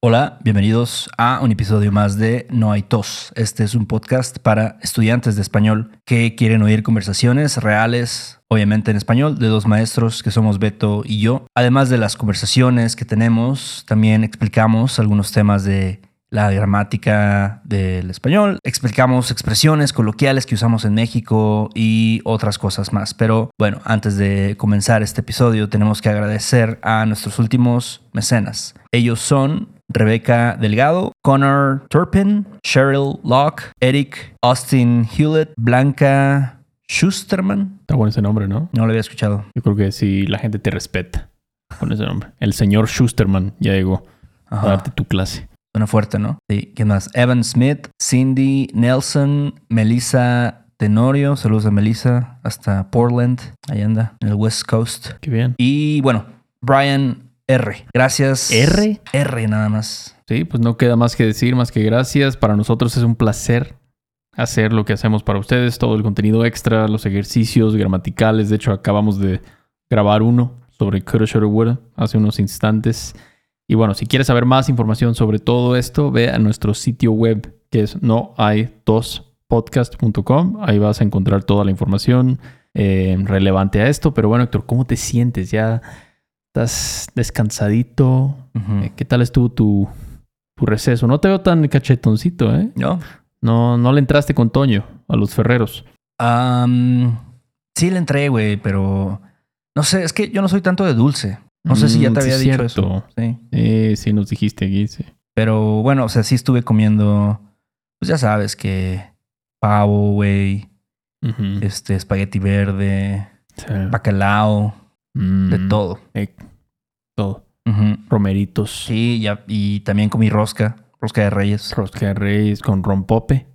Hola, bienvenidos a un episodio más de No hay tos. Este es un podcast para estudiantes de español que quieren oír conversaciones reales, obviamente en español, de dos maestros que somos Beto y yo. Además de las conversaciones que tenemos, también explicamos algunos temas de la gramática del español, explicamos expresiones coloquiales que usamos en México y otras cosas más. Pero bueno, antes de comenzar este episodio tenemos que agradecer a nuestros últimos mecenas. Ellos son Rebecca Delgado, Connor Turpin, Cheryl Locke, Eric Austin Hewlett, Blanca Schusterman. Está bueno ese nombre, ¿no? No lo había escuchado. Yo creo que si la gente te respeta con ese nombre. El señor Schusterman ya llegó a darte tu clase. Suena fuerte, ¿no? Sí. ¿Quién más? Evan Smith, Cindy Nelson, Melissa Tenorio. Saludos a Melissa. Hasta Portland. Ahí anda, en el West Coast. Qué bien. Y bueno, Brian R. Gracias. ¿R? R nada más. Sí, pues no queda más que decir, más que gracias. Para nosotros es un placer hacer lo que hacemos para ustedes, todo el contenido extra, los ejercicios gramaticales. De hecho, acabamos de grabar uno sobre Woulda hace unos instantes. Y bueno, si quieres saber más información sobre todo esto, ve a nuestro sitio web que es no hay podcast.com. Ahí vas a encontrar toda la información eh, relevante a esto. Pero bueno, Héctor, ¿cómo te sientes? ¿Ya estás descansadito? Eh, ¿Qué tal estuvo tu, tu receso? No te veo tan cachetoncito, ¿eh? ¿No? No, no le entraste con Toño a los ferreros. Sí le entré, güey, pero no sé, es que yo no soy tanto de dulce. No sé si ya Mm, te sí había dicho cierto. eso. Sí. Eh, sí, nos dijiste aquí, sí. Pero bueno, o sea, sí estuve comiendo, pues ya sabes que pavo, güey, este espagueti verde, Sí. bacalao, de Mm, todo. eh, todo. Romeritos. Sí, ya, y también comí rosca, rosca de reyes, Rosca de reyes con rompope.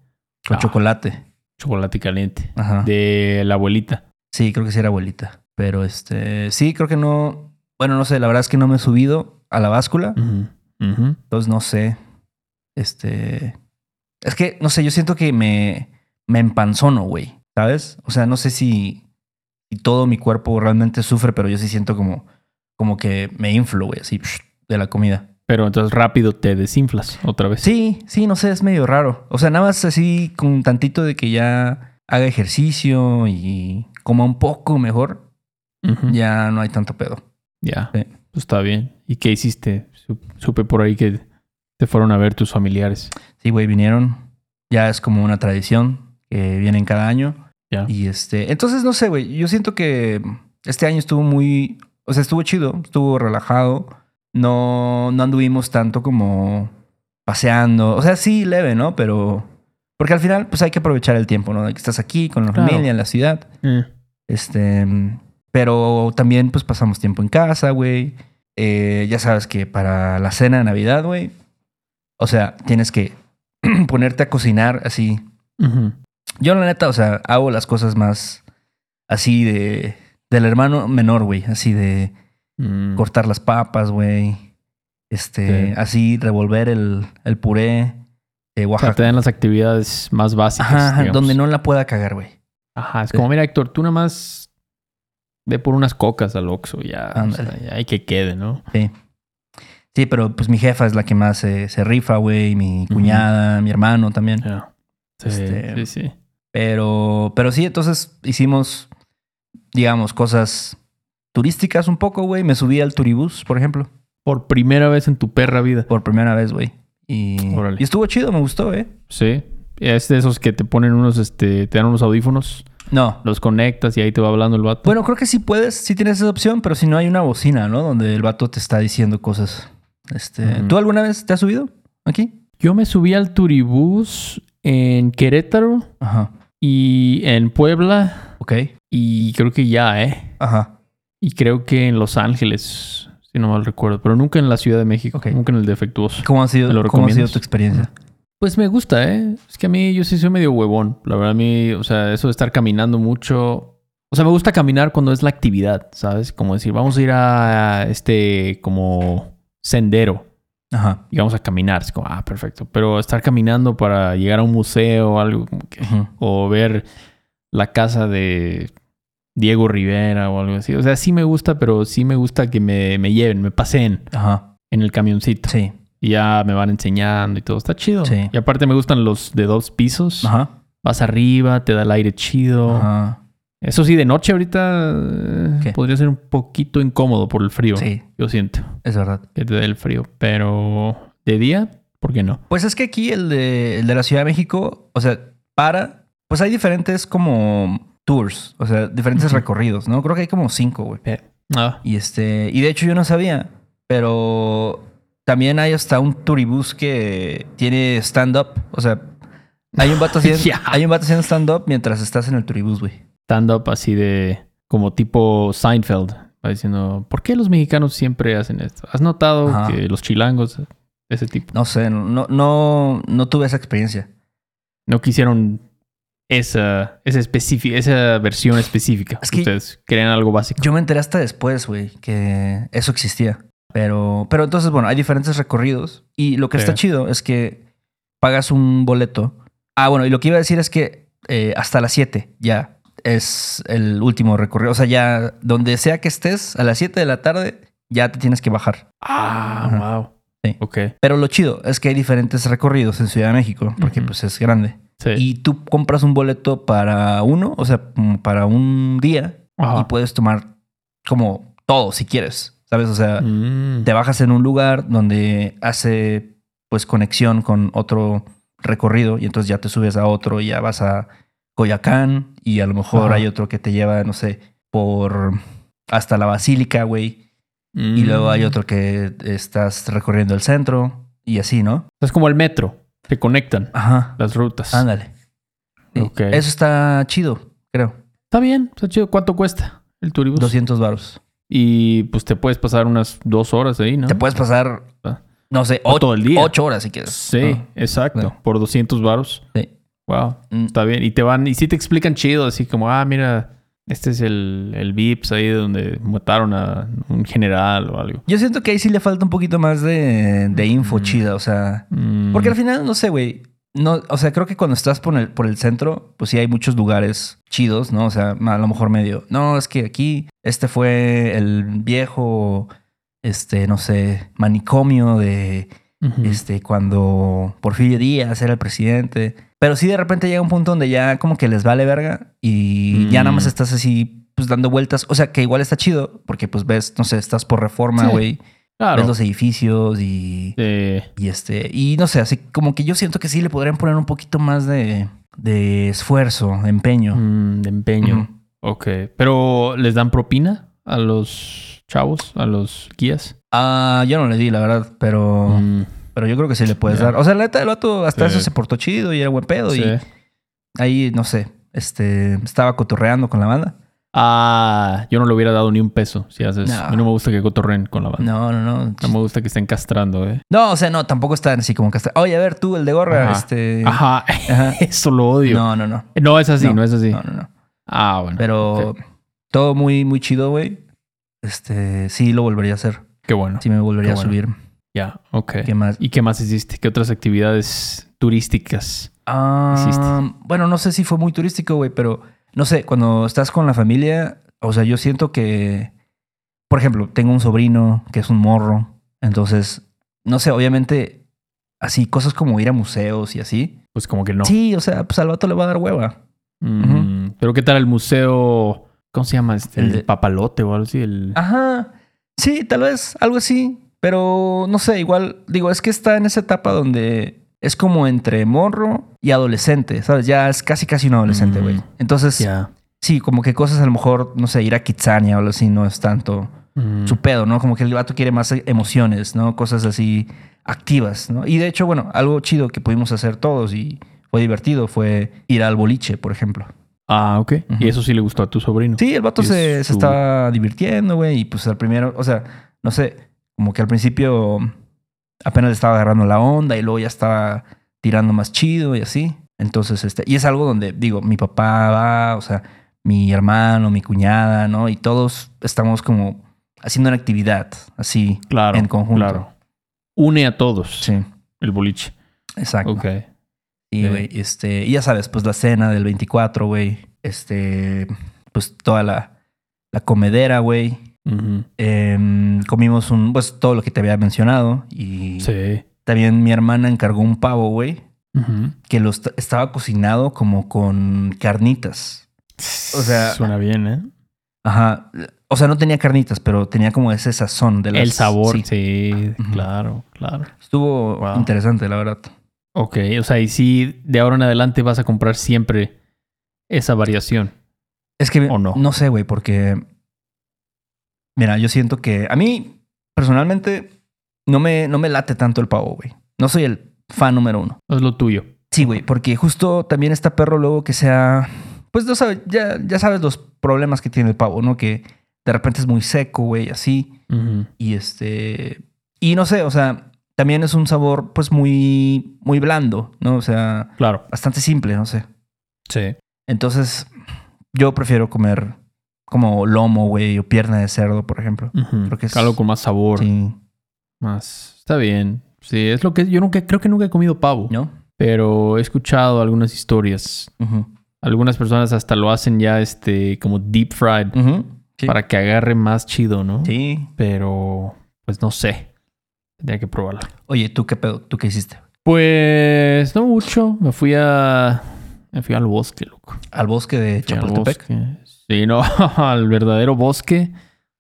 con Ah. chocolate. Chocolate caliente. Ajá. De la abuelita. Sí, creo que sí era abuelita. Pero este, sí, creo que no, bueno, no sé, la verdad es que no me he subido a la báscula. Entonces no sé. Este. Es que, no sé, yo siento que me, me empanzono, güey. ¿Sabes? O sea, no sé si, si todo mi cuerpo realmente sufre, pero yo sí siento como, como que me inflo, güey, así de la comida. Pero entonces rápido te desinflas otra vez. Sí, sí, no sé, es medio raro. O sea, nada más así con tantito de que ya haga ejercicio y coma un poco mejor, ya no hay tanto pedo. Ya. Sí. Pues está bien. ¿Y qué hiciste? Su- Supe por ahí que te fueron a ver tus familiares. Sí, güey, vinieron. Ya es como una tradición que vienen cada año. Y este, entonces no sé, güey, yo siento que este año estuvo muy, o sea, estuvo chido, estuvo relajado. No, no anduvimos tanto como paseando, o sea, sí, leve, ¿no? Pero, porque al final, pues hay que aprovechar el tiempo, ¿no? Que estás aquí con la Claro. familia, en la ciudad. Eh, Este, pero también, pues pasamos tiempo en casa, güey. Eh, ya sabes que para la cena de Navidad, güey, o sea, tienes que ponerte a cocinar así. Yo, la neta, o sea, hago las cosas más así de. Del hermano menor, güey. Así de Mm. cortar las papas, güey. Este, Sí. así revolver el, el puré O sea, te dan las actividades más básicas. Ajá, donde no la pueda cagar, güey. Ajá, es como, mira, Héctor, tú nada más ve por unas cocas al Oxxo, ya, o sea, ya hay que quede, ¿no? Sí. Sí, pero pues mi jefa es la que más se, se rifa, güey. Mi cuñada, mi hermano también. Sí, Este- sí, sí. Pero, pero sí, entonces hicimos, digamos, cosas turísticas un poco, güey. Me subí al turibús, por ejemplo. Por primera vez en tu perra vida. Por primera vez, güey. Y, y estuvo chido, me gustó, ¿eh? Sí. Es de esos que te ponen unos, este, te dan unos audífonos, No. los conectas y ahí te va hablando el vato. Bueno, creo que sí puedes, sí tienes esa opción, pero si no hay una bocina, ¿no? Donde el vato te está diciendo cosas. Este. ¿Tú alguna vez te has subido aquí? Yo me subí al Turibús en Querétaro Ajá. Y en Puebla Ok. y creo que ya, ¿eh? Ajá. Y creo que en Los Ángeles, si no mal recuerdo, pero nunca en la Ciudad de México, Ok. nunca en el defectuoso. ¿Cómo ha sido, ¿Me lo cómo ha sido tu experiencia? Pues me gusta, ¿eh? Es que a mí yo sí soy medio huevón. La verdad, a mí, o sea, eso de estar caminando mucho. O sea, me gusta caminar cuando es la actividad, ¿sabes? Como decir, vamos a ir a este como sendero Ajá. y vamos a caminar. Es como, ah, perfecto. Pero estar caminando para llegar a un museo o algo, como que- o ver la casa de Diego Rivera o algo así. O sea, sí me gusta, pero sí me gusta que me, me lleven, me paseen Ajá. en el camioncito. Sí. Y ya me van enseñando y todo. Está chido. Sí. Y aparte me gustan los de dos pisos. Ajá. Vas arriba, te da el aire chido. Ajá. Eso sí, de noche ahorita eh, ¿Qué? podría ser un poquito incómodo por el frío. Sí, Yo siento es verdad. que te da el frío. Pero de día, ¿por qué no? Pues es que aquí el de, el de la Ciudad de México, o sea, para, pues hay diferentes como tours, o sea, diferentes recorridos, ¿no? Creo que hay como cinco, güey. Ah, Y este, y de hecho yo no sabía, pero también hay hasta un turibús que tiene stand-up, o sea, hay un vato haciendo, hay un vato haciendo stand-up mientras estás en el turibús, güey. Stand-up así de como tipo Seinfeld. Va diciendo, ¿por qué los mexicanos siempre hacen esto? ¿Has notado Ajá. que los chilangos, ese tipo, No sé, no, no, no tuve esa experiencia. no quisieron esa, esa, esa versión específica? Es que- Ustedes querían algo básico. Yo me enteré hasta después, güey, que eso existía. Pero, pero entonces, bueno, hay diferentes recorridos. Y lo que Sí. está chido es que pagas un boleto. Ah, bueno, y lo que iba a decir es que eh, hasta las 7 ya es el último recorrido. O sea, ya donde sea que estés, a las 7 de la tarde, ya te tienes que bajar. Ah, Ajá. wow. Sí. Ok. Pero lo chido es que hay diferentes recorridos en Ciudad de México, porque pues es grande. Sí. Y tú compras un boleto para uno, o sea, como para un día, Ajá. y puedes tomar como todo si quieres, ¿sabes? O sea, Mm. te bajas en un lugar donde hace pues conexión con otro recorrido y entonces ya te subes a otro y ya vas a Coyacán y a lo mejor Ajá. hay otro que te lleva, no sé, por hasta la basílica, güey. Mm. Y luego hay otro que estás recorriendo el centro y así, ¿no? Es como el metro. Se conectan Ajá. las rutas. Ándale. Sí. Ok. Eso está chido, creo. Está bien. Está chido. ¿Cuánto cuesta el turibús? 200 varos. Y pues te puedes pasar unas dos horas ahí, ¿no? Te puedes pasar, Ah. no sé, O o- todo el día. ocho horas si quieres. Sí, Ah, exacto. Por 200 varos. sí. Wow. Mm. Está bien. Y te van, y sí te explican chido, así como, ah, mira, este es el, el VIPS ahí donde mataron a un general o algo. Yo siento que ahí sí le falta un poquito más de, de info Mm. chida, o sea. Mm, Porque al final, no sé, güey. No, o sea, creo que cuando estás por el, por el centro, pues sí hay muchos lugares chidos, ¿no? O sea, a lo mejor medio. No, es que aquí este fue el viejo, este, no sé, manicomio de este, cuando Porfirio Díaz era el presidente. Pero sí de repente llega un punto donde ya como que les vale verga y ya nada más Mm. estás así, pues dando vueltas. O sea, que igual está chido porque pues ves, no sé, estás por reforma, Sí, güey. Claro. Ves los edificios y, Eh, y este, y no sé, así como que yo siento que sí le podrían poner un poquito más de, de esfuerzo, de empeño. mm, de empeño. Ok. Pero ¿les dan propina a los chavos, a los guías? Ah, yo no le di, la verdad, pero, Mm, pero yo creo que sí le puedes dar. O sea, la neta, el vato hasta Sí. eso se portó chido y era buen pedo. sí. Y ahí, no sé, este, estaba cotorreando con la banda. Ah, yo no le hubiera dado ni un peso si haces. No. A mí no me gusta que cotorren con la banda. No, no, no. No me gusta que estén castrando, ¿eh? No, o sea, no, tampoco están así como hasta. Oye, a ver, tú, el de gorra, Ajá. este. Ajá. Ajá. Eso lo odio. No, no, no. No, es así, no, No, es así. No, no, no. Ah, bueno. Pero todo muy, muy chido, güey. Este, sí lo volvería a hacer. Qué bueno. Sí me volvería a subir. Ya, ok. ¿Qué más? ¿Y qué más hiciste? ¿Qué otras actividades turísticas? Ah, hiciste? bueno, no sé si fue muy turístico, güey, pero no sé, cuando estás con la familia, o sea, yo siento que, por ejemplo, tengo un sobrino que es un morro, entonces, no sé, obviamente, así, cosas como ir a museos y así. Pues como que no. Sí, o sea, pues al vato le va a dar hueva. Mm, Pero ¿qué tal el museo? ¿Cómo se llama? Este, El el de- papalote o algo así. El... Ajá. Sí, tal vez algo así. Pero no sé, igual, digo, es que está en esa etapa donde es como entre morro y adolescente, ¿sabes? Ya es casi casi un adolescente, Mm. güey. Entonces, Ya. sí, como que cosas a lo mejor, no sé, ir a Kitsania o algo así no es tanto Mm. su pedo, ¿no? Como que el vato quiere más emociones, ¿no? Cosas así activas, ¿no? Y de hecho, bueno, algo chido que pudimos hacer todos y fue divertido fue ir al boliche, por ejemplo. Ah, ok. Y eso sí le gustó a tu sobrino. Sí, el vato se, es se su- estaba divirtiendo, güey, y pues al primero, o sea, no sé, como que al principio apenas estaba agarrando la onda y luego ya estaba tirando más chido y así. Entonces, este, y es algo donde, digo, mi papá va, o sea, mi hermano, mi cuñada, ¿no? Y todos estamos como haciendo una actividad así Claro. en conjunto. Claro. Une a todos Sí, el boliche. exacto. Ok. Y, güey, este, y ya sabes, pues la cena del 24, güey, este, pues toda la, la comedera, güey. Ujú. Em, comimos un, pues todo lo que te había mencionado. Y Sí. también mi hermana encargó un pavo, güey, Ujú. que lo est- estaba cocinado como con carnitas. O sea- Suena bien, ¿eh? Ajá. O sea, no tenía carnitas, pero tenía como ese sazón de las- El sabor, sí. claro, claro. Estuvo Wow. interesante, la verdad. Ok, o sea, y sí, de ahora en adelante vas a comprar siempre esa variación. Es que ¿O no? no sé, güey, porque mira, yo siento que a mí personalmente no me, no me late tanto el pavo, güey. No soy el fan número uno. Es lo tuyo. Sí, güey, porque justo también está perro luego que sea, pues no sabes, ya, ya sabes los problemas que tiene el pavo, ¿no? Que de repente es muy seco, güey, así. Y este, y no sé, o sea, también es un sabor pues muy, muy blando, ¿no? O sea, Claro. bastante simple, no sé. Sí. Entonces, yo prefiero comer como lomo, güey, o pierna de cerdo, por ejemplo. Creo que es- Algo con más sabor. Sí, Más. Está bien. Sí, es lo que yo nunca, creo que nunca he comido pavo. ¿no? Pero he escuchado algunas historias. Ujú. Algunas personas hasta lo hacen ya este como deep fried. Sí. para que agarre más chido, ¿no? Sí. Pero pues no sé. Tendría que probarlo. Oye, ¿tú qué pedo? ¿Tú qué hiciste? Pues no mucho. Me fui a me fui al bosque, loco. ¿Al bosque de al Chapultepec? bosque. Sí, no, al verdadero bosque.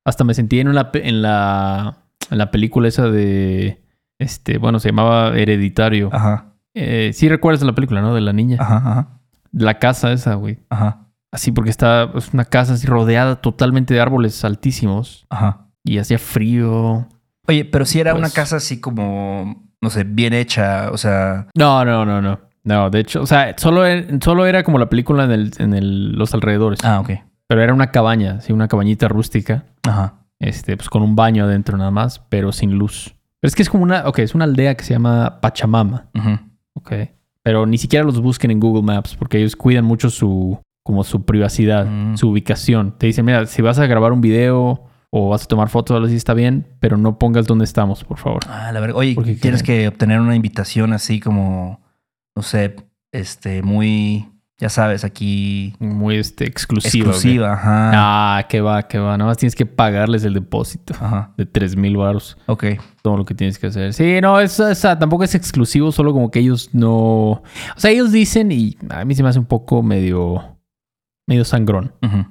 Hasta me sentí en la pe- en la en la película esa de este, bueno, se llamaba Hereditario. Ajá, Eh, sí recuerdas la película, ¿no? De la niña. ajá, ajá, La casa esa, güey. ajá, Así porque está es una casa así rodeada totalmente de árboles altísimos ajá. y hacía frío. Oye, pero si era Pues- una casa así como, no sé, bien hecha, o sea... No, no, no, no. No, de hecho, o sea, solo, era- solo era como la película en, el, en el- los alrededores. Ah, ok. Pero era una cabaña, sí, una cabañita rústica. Ajá. Este, pues con un baño adentro nada más, pero sin luz. Pero es que es como una, ok, es una aldea que se llama Pachamama, Ujú. ok. Pero ni siquiera los busquen en Google Maps porque ellos cuidan mucho su, como su privacidad, Mm. su ubicación. Te dicen, mira, si vas a grabar un video o vas a tomar fotos algo así está bien, pero no pongas dónde estamos, por favor. Ah, la verdad. Oye, Porque tienes quieren- que obtener una invitación así como, no sé, este, muy, ya sabes, aquí Muy este, exclusiva. exclusiva. Ajá. Ah, que va, que va. Nada más tienes que pagarles el depósito Ajá. de 3 mil baros. Ok. Todo lo que tienes que hacer. Sí, no, eso, esa tampoco es exclusivo, solo como que ellos no. O sea, ellos dicen, y a mí se me hace un poco medio. medio sangrón. Ujú.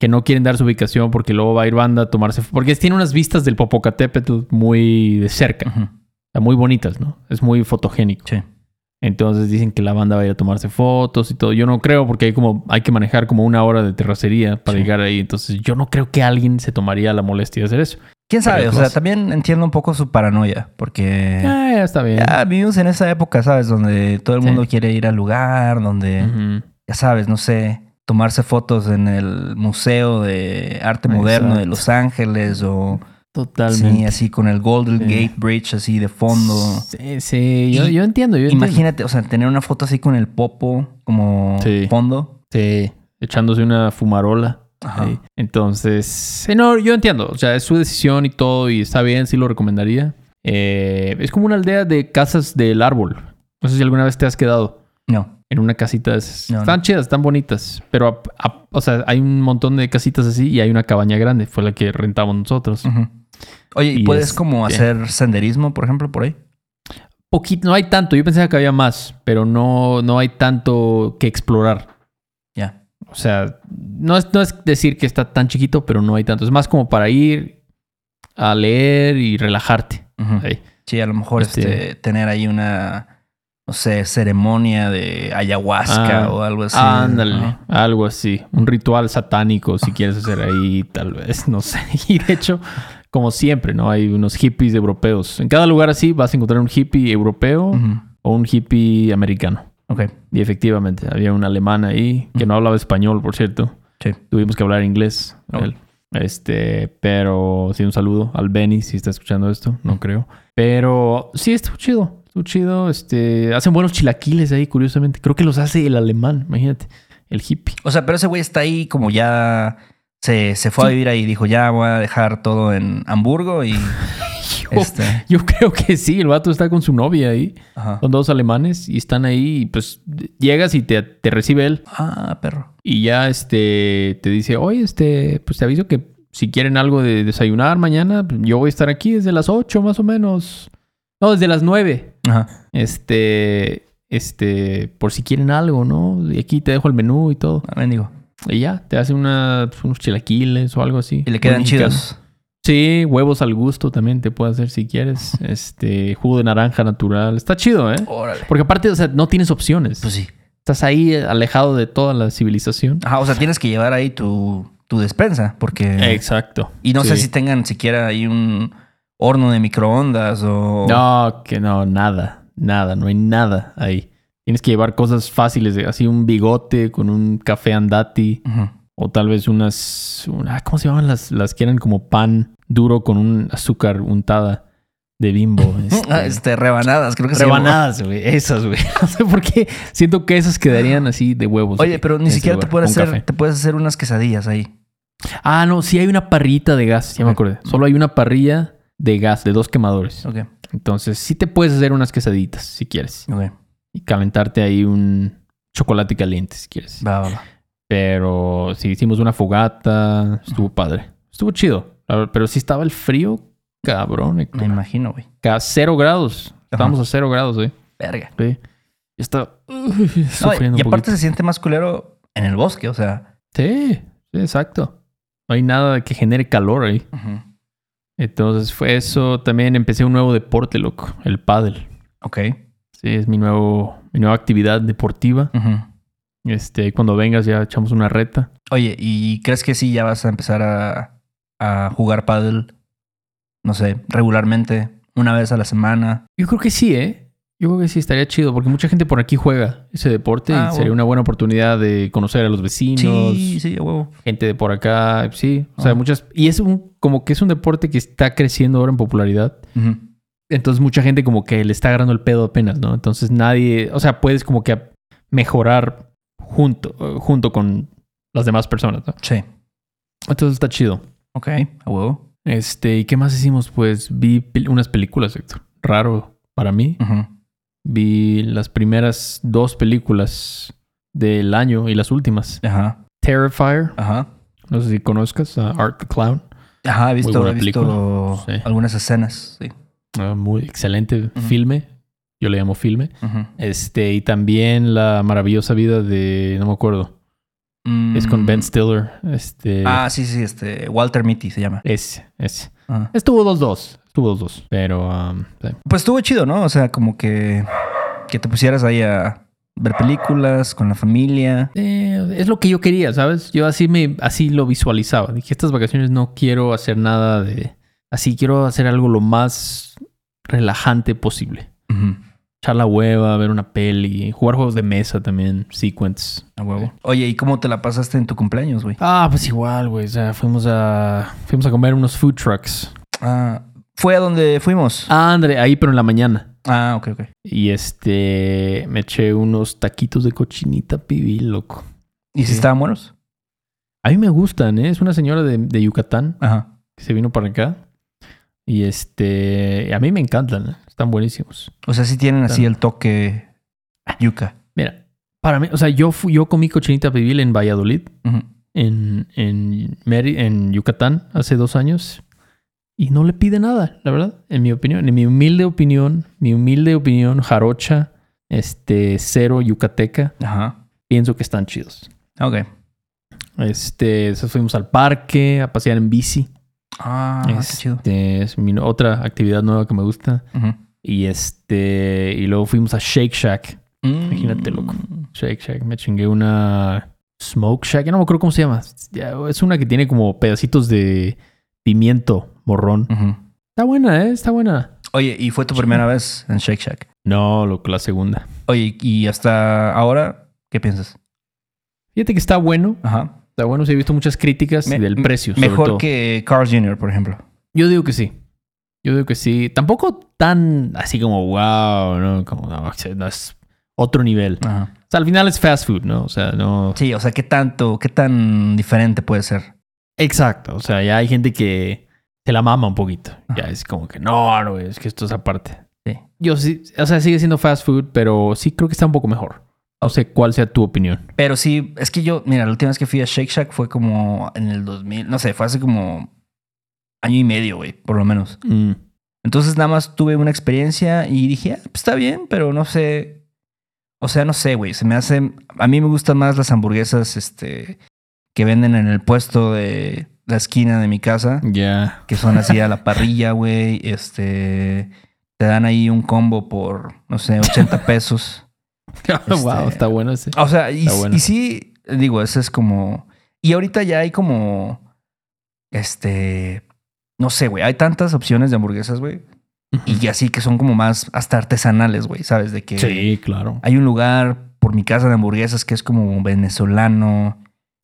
Que no quieren dar su ubicación porque luego va a ir banda a tomarse. Porque tiene unas vistas del Popocatépetl muy de cerca. O sea, muy bonitas, ¿no? Es muy fotogénico. Sí. Entonces dicen que la banda va a ir a tomarse fotos y todo. Yo no creo porque hay como hay que manejar como una hora de terracería para Sí. llegar ahí. Entonces yo no creo que alguien se tomaría la molestia de hacer eso. ¿Quién sabe? Pero O sea, más- también entiendo un poco su paranoia, porque Ah, ya está bien. ya vivimos en esa época, ¿sabes? Donde todo el Sí. mundo quiere ir al lugar, donde, ya sabes, no sé, tomarse fotos en el Museo de Arte Moderno de. Los Ángeles o Totalmente. sí, así con el Golden Sí. Gate Bridge así de fondo. Sí, sí, yo, yo entiendo, yo entiendo. Imagínate, o sea, tener una foto así con el popo como Sí. fondo. Sí, echándose una fumarola. Ajá. Entonces, no, yo entiendo. O sea, es su decisión y todo, y está bien, sí lo recomendaría. Eh, es como una aldea de casas del árbol. No sé si alguna vez te has quedado No. En una casita. No, están no. chidas, están bonitas. Pero, a- a- o sea, hay un montón de casitas así y hay una cabaña grande. Fue la que rentamos nosotros. Oye, ¿y Y puedes es- como ¿qué? hacer senderismo, por ejemplo, por ahí? Poquito, no hay tanto. Yo pensaba que había más, pero no, no hay tanto que explorar. Ya. O sea, no es, no es decir que está tan chiquito, pero no hay tanto. Es más como para ir, a leer y relajarte. Sí, a lo mejor Este- este, tener ahí una, no sé, ceremonia de ayahuasca Ah, o algo así. Ándale, algo así. Un ritual satánico si quieres hacer ahí, tal vez, no sé. Y de hecho, como siempre, ¿no? Hay unos hippies europeos. En cada lugar así vas a encontrar un hippie europeo Ujú. o un hippie americano. Ok, Y efectivamente, había un alemán ahí que no hablaba español, por cierto. sí. Tuvimos que hablar inglés. Él. Este, pero sí, un saludo al Benny si está escuchando esto, no creo. Pero sí, estuvo chido. Estuvo chido. Este, hacen buenos chilaquiles ahí, curiosamente. Creo que los hace el alemán, imagínate. El hippie. O sea, pero ese güey está ahí como ya se, se fue a vivir ahí y dijo, ya voy a dejar todo en Hamburgo y Yo, este. yo creo que sí, el vato está con su novia ahí. Ajá. Son dos alemanes y están ahí y pues llegas y te, te recibe él. Ah, perro. Y ya este te dice, oye, este, pues te aviso que si quieren algo de desayunar mañana, pues, yo voy a estar aquí desde las 8 más o menos. No, desde las 9. Ajá. Este, este, por si quieren algo, ¿no? Y aquí te dejo el menú y todo. Ah, mendigo. Y ya, te hace una, unos chilaquiles o algo así. Y le quedan chidos. Sí, huevos al gusto también te puede hacer si quieres. Este, jugo de naranja natural. Está chido, ¿eh? Órale. Porque aparte, o sea, no tienes opciones. Pues sí. Estás ahí alejado de toda la civilización. Ajá, o sea, tienes que llevar ahí tu, tu despensa porque... Exacto. Y no sé si tengan siquiera ahí un horno de microondas o... No, que no, nada, nada, no hay nada ahí. Tienes que llevar cosas fáciles, así un bigote con un café andati o tal vez unas, una- ¿cómo se llaman las, las que eran como pan duro con un azúcar untada de bimbo? Este, Ah, Este, rebanadas, creo que rebanadas, güey, esas, güey. No sé por qué, siento que esas quedarían así de huevos. Oye, pero ni ese siquiera te puedes hacer, café. te puedes hacer unas quesadillas ahí. Ah, no, sí hay una parrita de gas, ya me acordé. Solo hay una parrilla de gas, de dos quemadores. Ok, Entonces, sí te puedes hacer unas quesaditas si quieres. ok. y calentarte ahí un chocolate caliente si quieres. Va, va, va. Pero sí hicimos una fogata, estuvo padre. Estuvo chido. Pero sí estaba el frío, cabrón. Me imagino, güey. A cero grados. Estábamos a cero grados, eh. Verga. Sí. Y está uy, No, sufriendo y un aparte se siente más culero en el bosque, o sea. Sí, sí, exacto. No hay nada que genere calor ahí. Ujú. Entonces fue eso. También empecé un nuevo deporte, loco. El pádel. Ok. Sí, es mi nuevo, mi nueva actividad deportiva. Este, cuando vengas ya echamos una reta. Oye, ¿y crees que sí ya vas a empezar a, a jugar paddle? No sé, regularmente, una vez a la semana. Yo creo que sí, ¿eh? Yo creo que sí estaría chido porque mucha gente por aquí juega ese deporte Ah, y sería bueno. una buena oportunidad de conocer a los vecinos, Sí, sí, a huevo. gente de por acá, sí, o sea, Ah. muchas y es un como que es un deporte que está creciendo ahora en popularidad. Entonces mucha gente como que le está agarrando el pedo apenas, ¿no? Entonces nadie, o sea, puedes como que mejorar junto junto con las demás personas, ¿no? Sí. Entonces está chido. Ok, a huevo. Este, ¿y qué más hicimos? Pues vi pel- unas películas, Héctor. Raro para mí. Ujú. Vi las primeras dos películas del año y las últimas. Ajá. Terrifier, Ajá. no sé si conozcas a Art the Clown. Ajá, he visto, buena he visto película. Sí. algunas escenas. Sí. Ah, muy excelente filme. Yo le llamo filme. Ujú. Este, y también La maravillosa vida de. No me acuerdo. Es con Mm. Ben Stiller. Este. Ah, sí, sí, este. Walter Mitty se llama. Ese, ese. Ajá. Estuvo 2-2. Estuvo 2-2. Pero. um, sí. Pues estuvo chido, ¿no? O sea, como que. Que te pusieras ahí a ver películas con la familia. Eh, es lo que yo quería, ¿sabes? Yo así me, así lo visualizaba. Dije, estas vacaciones no quiero hacer nada de. Así quiero hacer algo lo más relajante posible. Echar la hueva, ver una peli, jugar juegos de mesa también, sequence. A huevo. Oye, ¿y cómo te la pasaste en tu cumpleaños, güey? Ah, pues igual, güey. O sea, fuimos a. Fuimos a comer unos food trucks. Ah, ¿fue a donde fuimos? Ah, André, ahí, pero en la mañana. Ah, ok, ok. Y este. Me eché unos taquitos de cochinita pibil, loco. ¿Y si estaban buenos? A mí me gustan, ¿eh? Es una señora de, de Yucatán. Ajá. que se vino para acá. Y este, a mí me encantan, ¿eh? están buenísimos. O sea, sí tienen así el toque yuca. Mira, para mí, o sea, yo fui, yo comí cochinita pibil en Valladolid, en, en, Meri- en Yucatán, hace dos años. Y no le pide nada, la verdad, en mi opinión. En mi humilde opinión, mi humilde opinión, jarocha, este, cero yucateca, Ajá. pienso que están chidos. Ok. Este, fuimos al parque a pasear en bici. Ah, qué chido. Este, es mi otra actividad nueva que me gusta. Y este, y luego fuimos a Shake Shack. Imagínate, Mm. loco. Shake Shack. Me chingué una Smoke Shack. Ya no me acuerdo cómo se llama. Es una que tiene como pedacitos de pimiento morrón. Está buena, ¿eh? Está buena. Oye, ¿y fue tu primera vez en Shake Shack? No, loco, la segunda. Oye, ¿y hasta ahora qué piensas? Fíjate que está bueno. Ajá. Está bueno. Sí, he visto muchas críticas Me- del precio. sobre Mejor todo. que Carl's Jr., por ejemplo. Yo digo que sí. Yo digo que sí. Tampoco tan así como wow, ¿no? Como no, no es otro nivel. Ajá. O sea, al final es fast food, ¿no? O sea, no. Sí, o sea, ¿qué tanto, qué tan diferente puede ser? Exacto. O sea, ya hay gente que se la mama un poquito. Ya es como que no, no, es que esto es aparte. Sí. Yo sí, o sea, sigue siendo fast food, pero sí creo que está un poco mejor. No sé cuál sea tu opinión. Pero sí, es que yo, mira, la última vez que fui a Shake Shack fue como en el 2000, no sé, fue hace como año y medio, güey, por lo menos. Mm. Entonces nada más tuve una experiencia y dije, ah, pues está bien, pero no sé. O sea, no sé, güey. Se me hace. A mí me gustan más las hamburguesas este, que venden en el puesto de la esquina de mi casa, Ya. que son así a la parrilla, güey. Este. Te dan ahí un combo por, no sé, 80 pesos. wow, Este- está bueno ese. O sea, y, Está bueno. y sí, digo, ese es como. Y ahorita ya hay como. Este. No sé, güey. Hay tantas opciones de hamburguesas, güey. Y así que son como más hasta artesanales, güey. ¿Sabes? De que Sí, claro. hay un lugar por mi casa de hamburguesas que es como venezolano.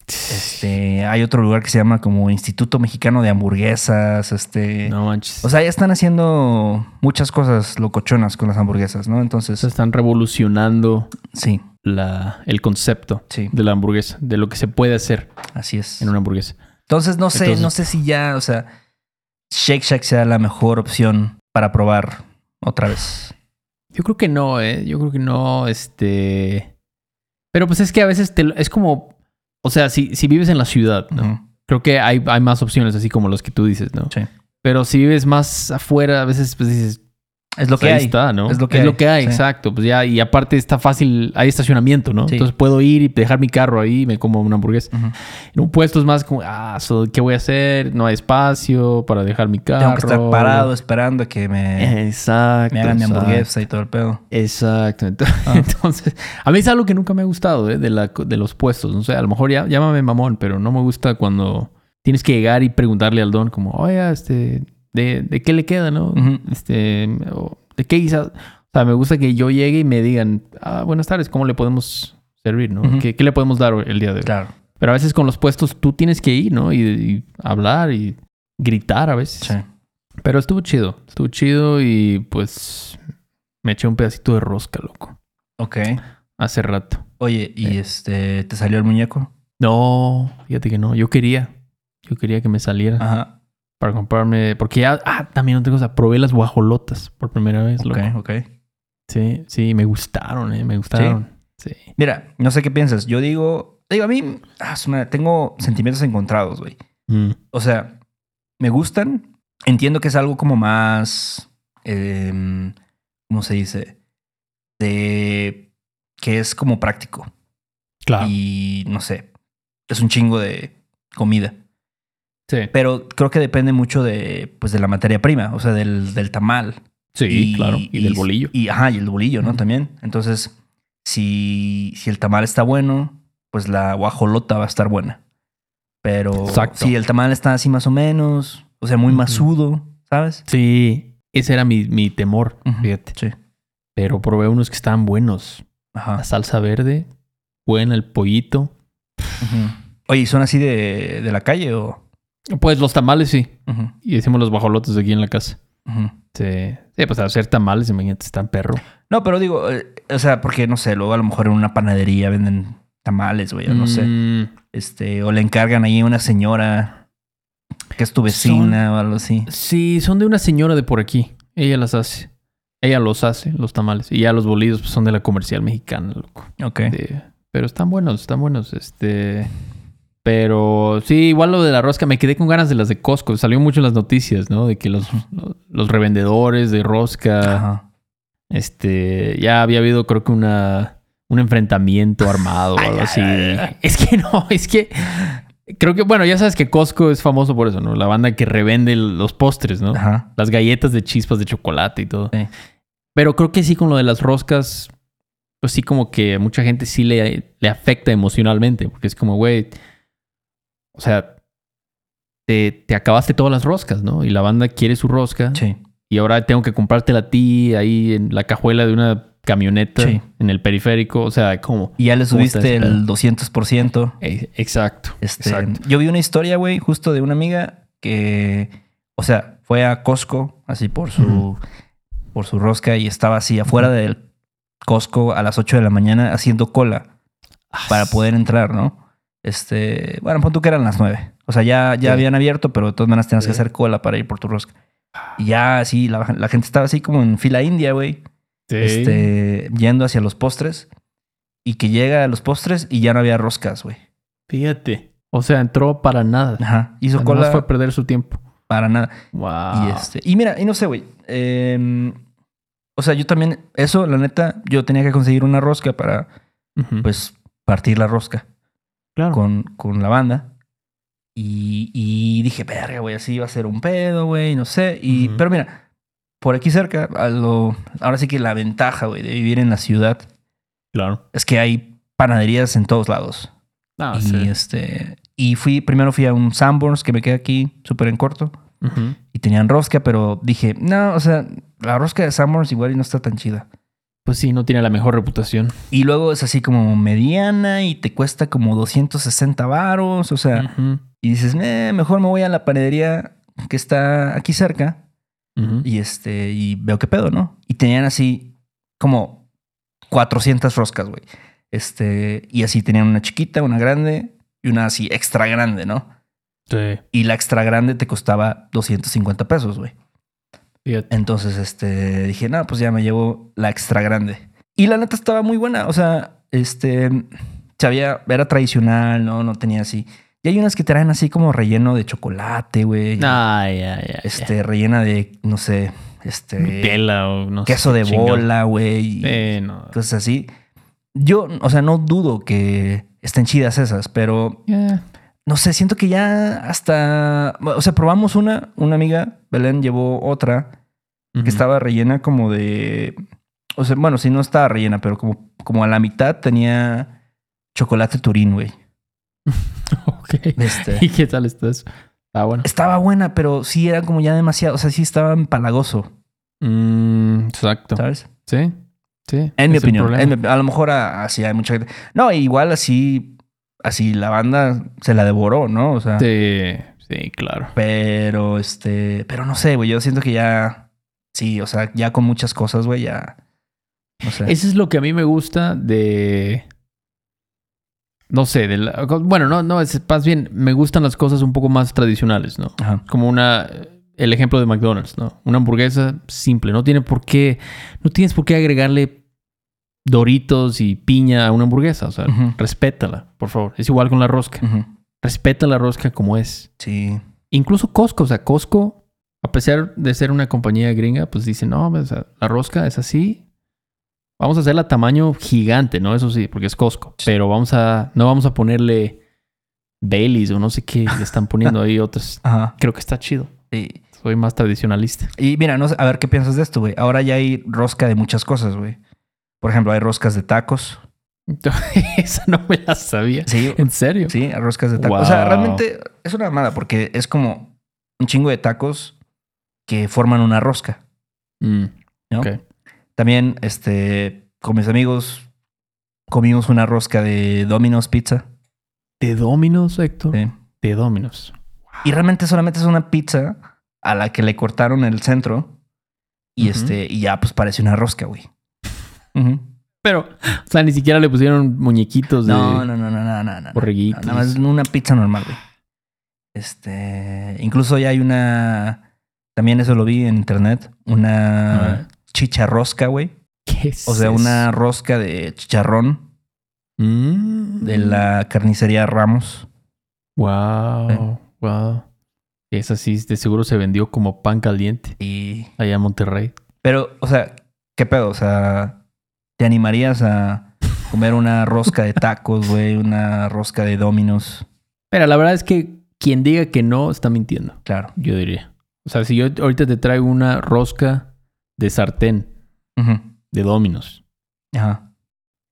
Este. Hay otro lugar que se llama como Instituto Mexicano de Hamburguesas. Este. No manches. O sea, ya están haciendo muchas cosas locochonas con las hamburguesas, ¿no? Entonces, Se están revolucionando sí, la, el concepto sí, de la hamburguesa, de lo que se puede hacer así es. en una hamburguesa. Entonces no sé, Entonces- no sé si ya, o sea, Shake Shack sea la mejor opción para probar otra vez. Yo creo que no, ¿eh? Yo creo que no, este... Pero pues es que a veces te, es como... O sea, si, si vives en la ciudad, ¿no? Creo que hay, hay más opciones así como los que tú dices, ¿no? Sí. Pero si vives más afuera, a veces pues dices... Es lo pues, que ahí hay. está, ¿no? Es lo que hay, sí. exacto. Pues ya, y aparte está fácil, hay estacionamiento, ¿no? Sí. Entonces puedo ir y dejar mi carro ahí y me como una hamburguesa. Ujú. En un puesto es más como, ah, so, ¿qué voy a hacer? No hay espacio para dejar mi carro. Tengo que estar parado esperando a que me, Exacto. me hagan mi hamburguesa y todo el pedo. Exacto. Entonces, Ah. entonces, a mí es algo que nunca me ha gustado ¿eh? de, la, de los puestos. No sé, a lo mejor ya, llámame mamón, pero no me gusta cuando tienes que llegar y preguntarle al don como, oye, este, ¿de, de qué le queda, no? Este, o, ¿de qué guisa? O sea, me gusta que yo llegue y me digan, ah, buenas tardes, ¿cómo le podemos servir, no? ¿Qué, qué le podemos dar el día de hoy? Claro. Pero a veces con los puestos tú tienes que ir, ¿no? Y, y hablar y gritar a veces. Sí. Pero estuvo chido. Estuvo chido y pues me eché un pedacito de rosca, loco. Ok. Hace rato. Oye, ¿y este te salió el muñeco? No, fíjate que no. Yo quería. Yo quería que me saliera Ajá. Para comprarme. Porque ya. Ah, también otra cosa. Probé las guajolotas por primera vez, Ok, loco. ok. Sí, sí, me gustaron, eh. Me gustaron. Sí. Mira, no sé qué piensas. Yo digo, digo, a mí ah, tengo sentimientos encontrados, güey. Mm, O sea, me gustan. Entiendo que es algo como más. em, ¿Cómo se dice? De. que es como práctico. Claro. Y no sé. Es un chingo de comida. Sí. Pero creo que depende mucho de, pues, de la materia prima, o sea, del, del tamal. Sí, claro. Y, del bolillo. Y, ajá, y el bolillo, ¿no? También. Entonces, si, si el tamal está bueno, pues la guajolota va a estar buena. Pero Exacto. si el tamal está así más o menos, o sea, muy masudo, ¿sabes? Sí. Ese era mi, mi temor, fíjate. Sí. Pero probé unos que estaban buenos. Ajá. La salsa verde, buena, el pollito. Oye, ¿y ¿son así de, de la calle o...? Pues los tamales sí. Y hicimos los bajolotes aquí en la casa. Sí. Sí, pues hacer tamales, imagínate, están perro. No, pero digo, eh, o sea, porque no sé, luego a lo mejor en una panadería venden tamales, güey, o no sé. Mm, Este, o le encargan ahí a una señora que es tu vecina o algo así. Sí, son de una señora de por aquí. Ella las hace. Ella los hace, los tamales. Y ya los bolidos pues, son de la comercial mexicana, loco. Ok. Pero están buenos, están buenos. Este. Pero sí, igual lo de la rosca, me quedé con ganas de las de Costco. Salió mucho en las noticias, ¿no? De que los, los revendedores de rosca. Ajá. Este, ya había habido, creo que una, un enfrentamiento armado o algo así. Es que no, es que Creo que, bueno, ya sabes que Costco es famoso por eso, ¿no? La banda que revende los postres, ¿no? Ajá. Las galletas de chispas de chocolate y todo. Sí. Pero creo que sí con lo de las roscas, pues sí como que a mucha gente sí le, le afecta emocionalmente. Porque es como, güey, o sea, te, te acabaste todas las roscas, ¿no? Y la banda quiere su rosca. Sí. Y ahora tengo que comprártela a ti ahí en la cajuela de una camioneta Sí. en el periférico. O sea, ¿cómo? Y ya le ¿Cómo está subiste el 200%. Eh, Exacto. Este, exacto. Yo vi una historia, güey, justo de una amiga que, o sea, fue a Costco, así por su, por su rosca y estaba así afuera del Costco a las 8 de la mañana haciendo cola para poder entrar, ¿no? Este, bueno, pon tú que eran las 9. O sea, ya, ya Sí. habían abierto, pero de todas maneras tenías que hacer cola para ir por tu rosca. Y ya así, la, la gente estaba así como en fila india, güey. Sí. Este, yendo hacia los postres. Y que llega a los postres y ya no había roscas, güey. Fíjate. O sea, entró para nada. Ajá. Hizo cola nomás fue a perder su tiempo. para nada. Wow. Y este, y mira, y no sé, güey. em, o sea, yo también, eso, la neta, yo tenía que conseguir una rosca para, pues, partir la rosca claro. con, con la banda. Y, y dije, verga, güey, así va a ser un pedo, güey, no sé. Y, Ujú. pero mira, por aquí cerca, a lo, ahora sí que la ventaja, güey, de vivir en la ciudad Claro. es que hay panaderías en todos lados. Ah, y sí. este, y fui, primero fui a un Sanborns que me queda aquí, súper en corto. Y tenían rosca, pero dije, no, o sea, la rosca de Summers igual y no está tan chida. Pues sí, no tiene la mejor reputación. Y luego es así como mediana y te cuesta como 260 varos, o sea, y dices, "Eh, mejor me voy a la panadería que está aquí cerca y este, y veo qué pedo, ¿no? Y tenían así como 400 roscas, güey. Este, y así tenían una chiquita, una grande y una así extra grande, ¿no? Sí. Y la extra grande te costaba 250 pesos, güey. Fíjate. Entonces, este, dije, no, pues ya me llevo la extra grande. Y la neta estaba muy buena. O sea, este, sabía, era tradicional, ¿no? No tenía así. Y hay unas que traen así como relleno de chocolate, güey. Ay. Este, rellena de, no sé, este, Nutella o no sé. queso de chingado. bola, güey. Eh, no. Cosas así. Yo, o sea, no dudo que estén chidas esas, pero Yeah. No sé, siento que ya hasta, o sea, probamos una, una amiga, Belén llevó otra que estaba rellena como de. O sea, bueno, sí no estaba rellena, pero como, como a la mitad tenía chocolate turín, güey. Ok. Este, ¿Y qué tal está eso? Ah, bueno. estaba buena, pero sí era como ya demasiado. O sea, sí estaba empalagoso, Mm, exacto. ¿sabes? Sí. Sí. En mi opinión. problema. En mi- a lo mejor así hay mucha gente. No, igual así. Así la banda se la devoró, ¿no? O sea. Sí, sí, claro. Pero este. Pero no sé, güey. Yo siento que ya. Sí, o sea, ya con muchas cosas, güey, ya. No sé. Eso es lo que a mí me gusta de. No sé, de la- bueno, no, no, es más bien, me gustan las cosas un poco más tradicionales, ¿no? Ajá. Como una. El ejemplo de McDonald's, ¿no? Una hamburguesa simple. No tiene por qué. No tienes por qué agregarle doritos y piña a una hamburguesa. O sea, respétala, por favor. Es igual con la rosca. Respeta la rosca como es. Sí. Incluso Costco, o sea, Costco, a pesar de ser una compañía gringa, pues dice, no, o sea, la rosca es así. Vamos a hacerla tamaño gigante, ¿no? Eso sí, porque es Costco. Pero vamos a, no vamos a ponerle Baileys o no sé qué le están poniendo ahí otras. Ajá. Creo que está chido. Sí. Soy más tradicionalista. Y mira, no sé, a ver qué piensas de esto, güey. Ahora ya hay rosca de muchas cosas, güey. Por ejemplo, hay roscas de tacos. Esa no me la sabía. Sí, ¿En serio? sí, roscas de tacos. O sea, realmente es una mamada porque es como un chingo de tacos que forman una rosca, Mm, ¿no? ok. También, este, con mis amigos comimos una rosca de Domino's Pizza. ¿De Dominos, Héctor? Sí. De Dominos. Y realmente solamente es una pizza a la que le cortaron el centro y este, y ya pues parece una rosca, güey. Pero, o sea, ni siquiera le pusieron muñequitos de No, no, no, no, no, no, no. borreguitos. Nada más una pizza normal, güey. Este, incluso ya hay una, también eso lo vi en internet, una chicharrosca, güey. ¿Qué es O sea, eso? una rosca de chicharrón Mm. de la carnicería Ramos. Wow, Sí. wow. Esa sí, de seguro se vendió como pan caliente Y, allá en Monterrey. pero, o sea, ¿qué pedo? O sea, ¿te animarías a comer una rosca de tacos, güey? Una rosca de Dominos. Pero la verdad es que quien diga que no está mintiendo, Claro. yo diría. O sea, si yo ahorita te traigo una rosca de sartén, de Dominos, Ajá.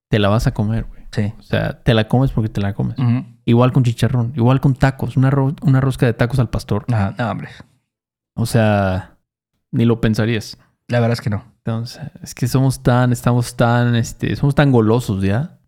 te la vas a comer, güey. Sí. O sea, te la comes porque te la comes. Igual con chicharrón, igual con tacos, una, ro- una rosca de tacos al pastor. Ajá. No, hombre. O sea, ni lo pensarías. La verdad es que no. Entonces, es que somos tan, estamos tan, este, somos tan golosos ya.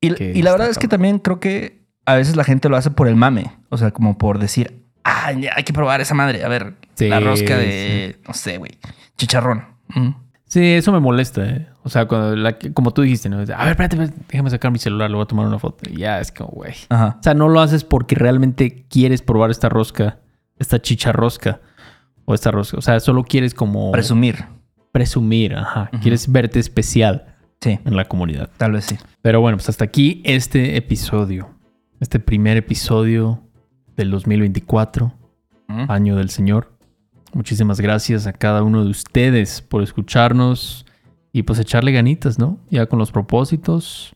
Y, la verdad es que también creo que a veces la gente lo hace por el mame. O sea, como por decir, ah, ya hay que probar esa madre. A ver, Sí, la rosca de, no sé, güey, chicharrón. Ujú. Sí, eso me molesta, ¿eh? O sea, cuando la- como tú dijiste, ¿no? A ver, espérate, espérate, déjame sacar mi celular, le voy a tomar una foto. Y ya, es como, güey. O sea, no lo haces porque realmente quieres probar esta rosca, esta chicharrosca o esta rosca. O sea, solo quieres como Presumir. Presumir, ajá. Quieres verte especial Sí, en la comunidad. tal vez sí. Pero bueno, pues hasta aquí este episodio. Este primer episodio del 2024, Ujú. año del Señor. Muchísimas gracias a cada uno de ustedes por escucharnos y pues echarle ganitas, ¿no? Ya con los propósitos,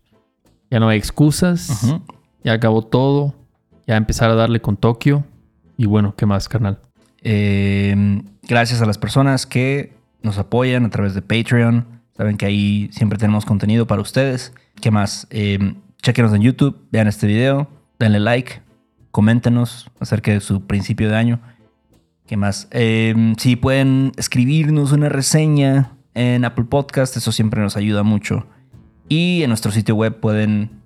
ya no hay excusas, ya acabó todo, ya empezar a darle con Tokio. Y bueno, ¿qué más, carnal? Eh, gracias a las personas que nos apoyan a través de Patreon. Saben que ahí siempre tenemos contenido para ustedes. ¿Qué más? Eh, chequenos en YouTube, vean este video, denle like, coméntenos acerca de su principio de año. ¿Qué más? Eh, si pueden escribirnos una reseña en Apple Podcast, eso siempre nos ayuda mucho. Y en nuestro sitio web pueden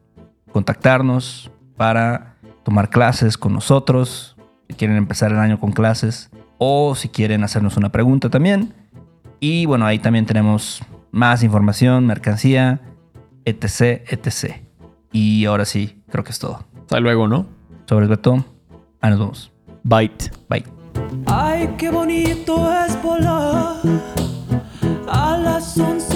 contactarnos para tomar clases con nosotros, si quieren empezar el año con clases o si quieren hacernos una pregunta también. Y bueno, ahí también tenemos más información, mercancía, etc, etc. Y ahora sí, creo que es todo. Hasta luego, ¿no? Sobre todo, ahí nos vemos. Bye. Bye. Ay, qué bonito es volar a las 11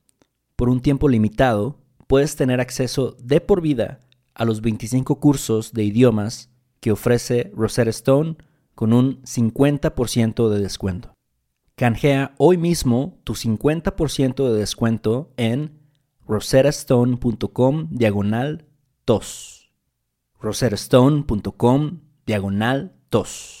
Por un tiempo limitado, puedes tener acceso de por vida a los 25 cursos de idiomas que ofrece Rosetta Stone con un 50% de descuento. Canjea hoy mismo tu 50% de descuento en rosettastone.com diagonal tos. rosettastone.com diagonal tos.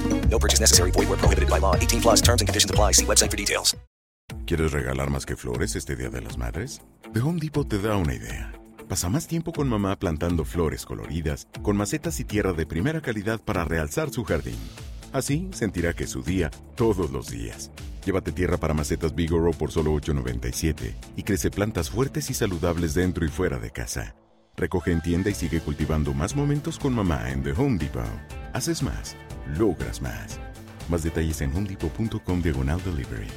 No purchase necessary. Void where prohibited by law. 18 plus terms and conditions apply. See website for details. ¿Quieres regalar más que flores este Día de las Madres? The Home Depot te da una idea. Pasa más tiempo con mamá plantando flores coloridas, con macetas y tierra de primera calidad para realzar su jardín. Así sentirá que es su día todos los días. Llévate tierra para macetas Bigoro por solo $8.97 y crece plantas fuertes y saludables dentro y fuera de casa. Recoge en tienda y sigue cultivando más momentos con mamá en The Home Depot. Haces más, logras más. Más detalles en homedepot.com diagonal delivery.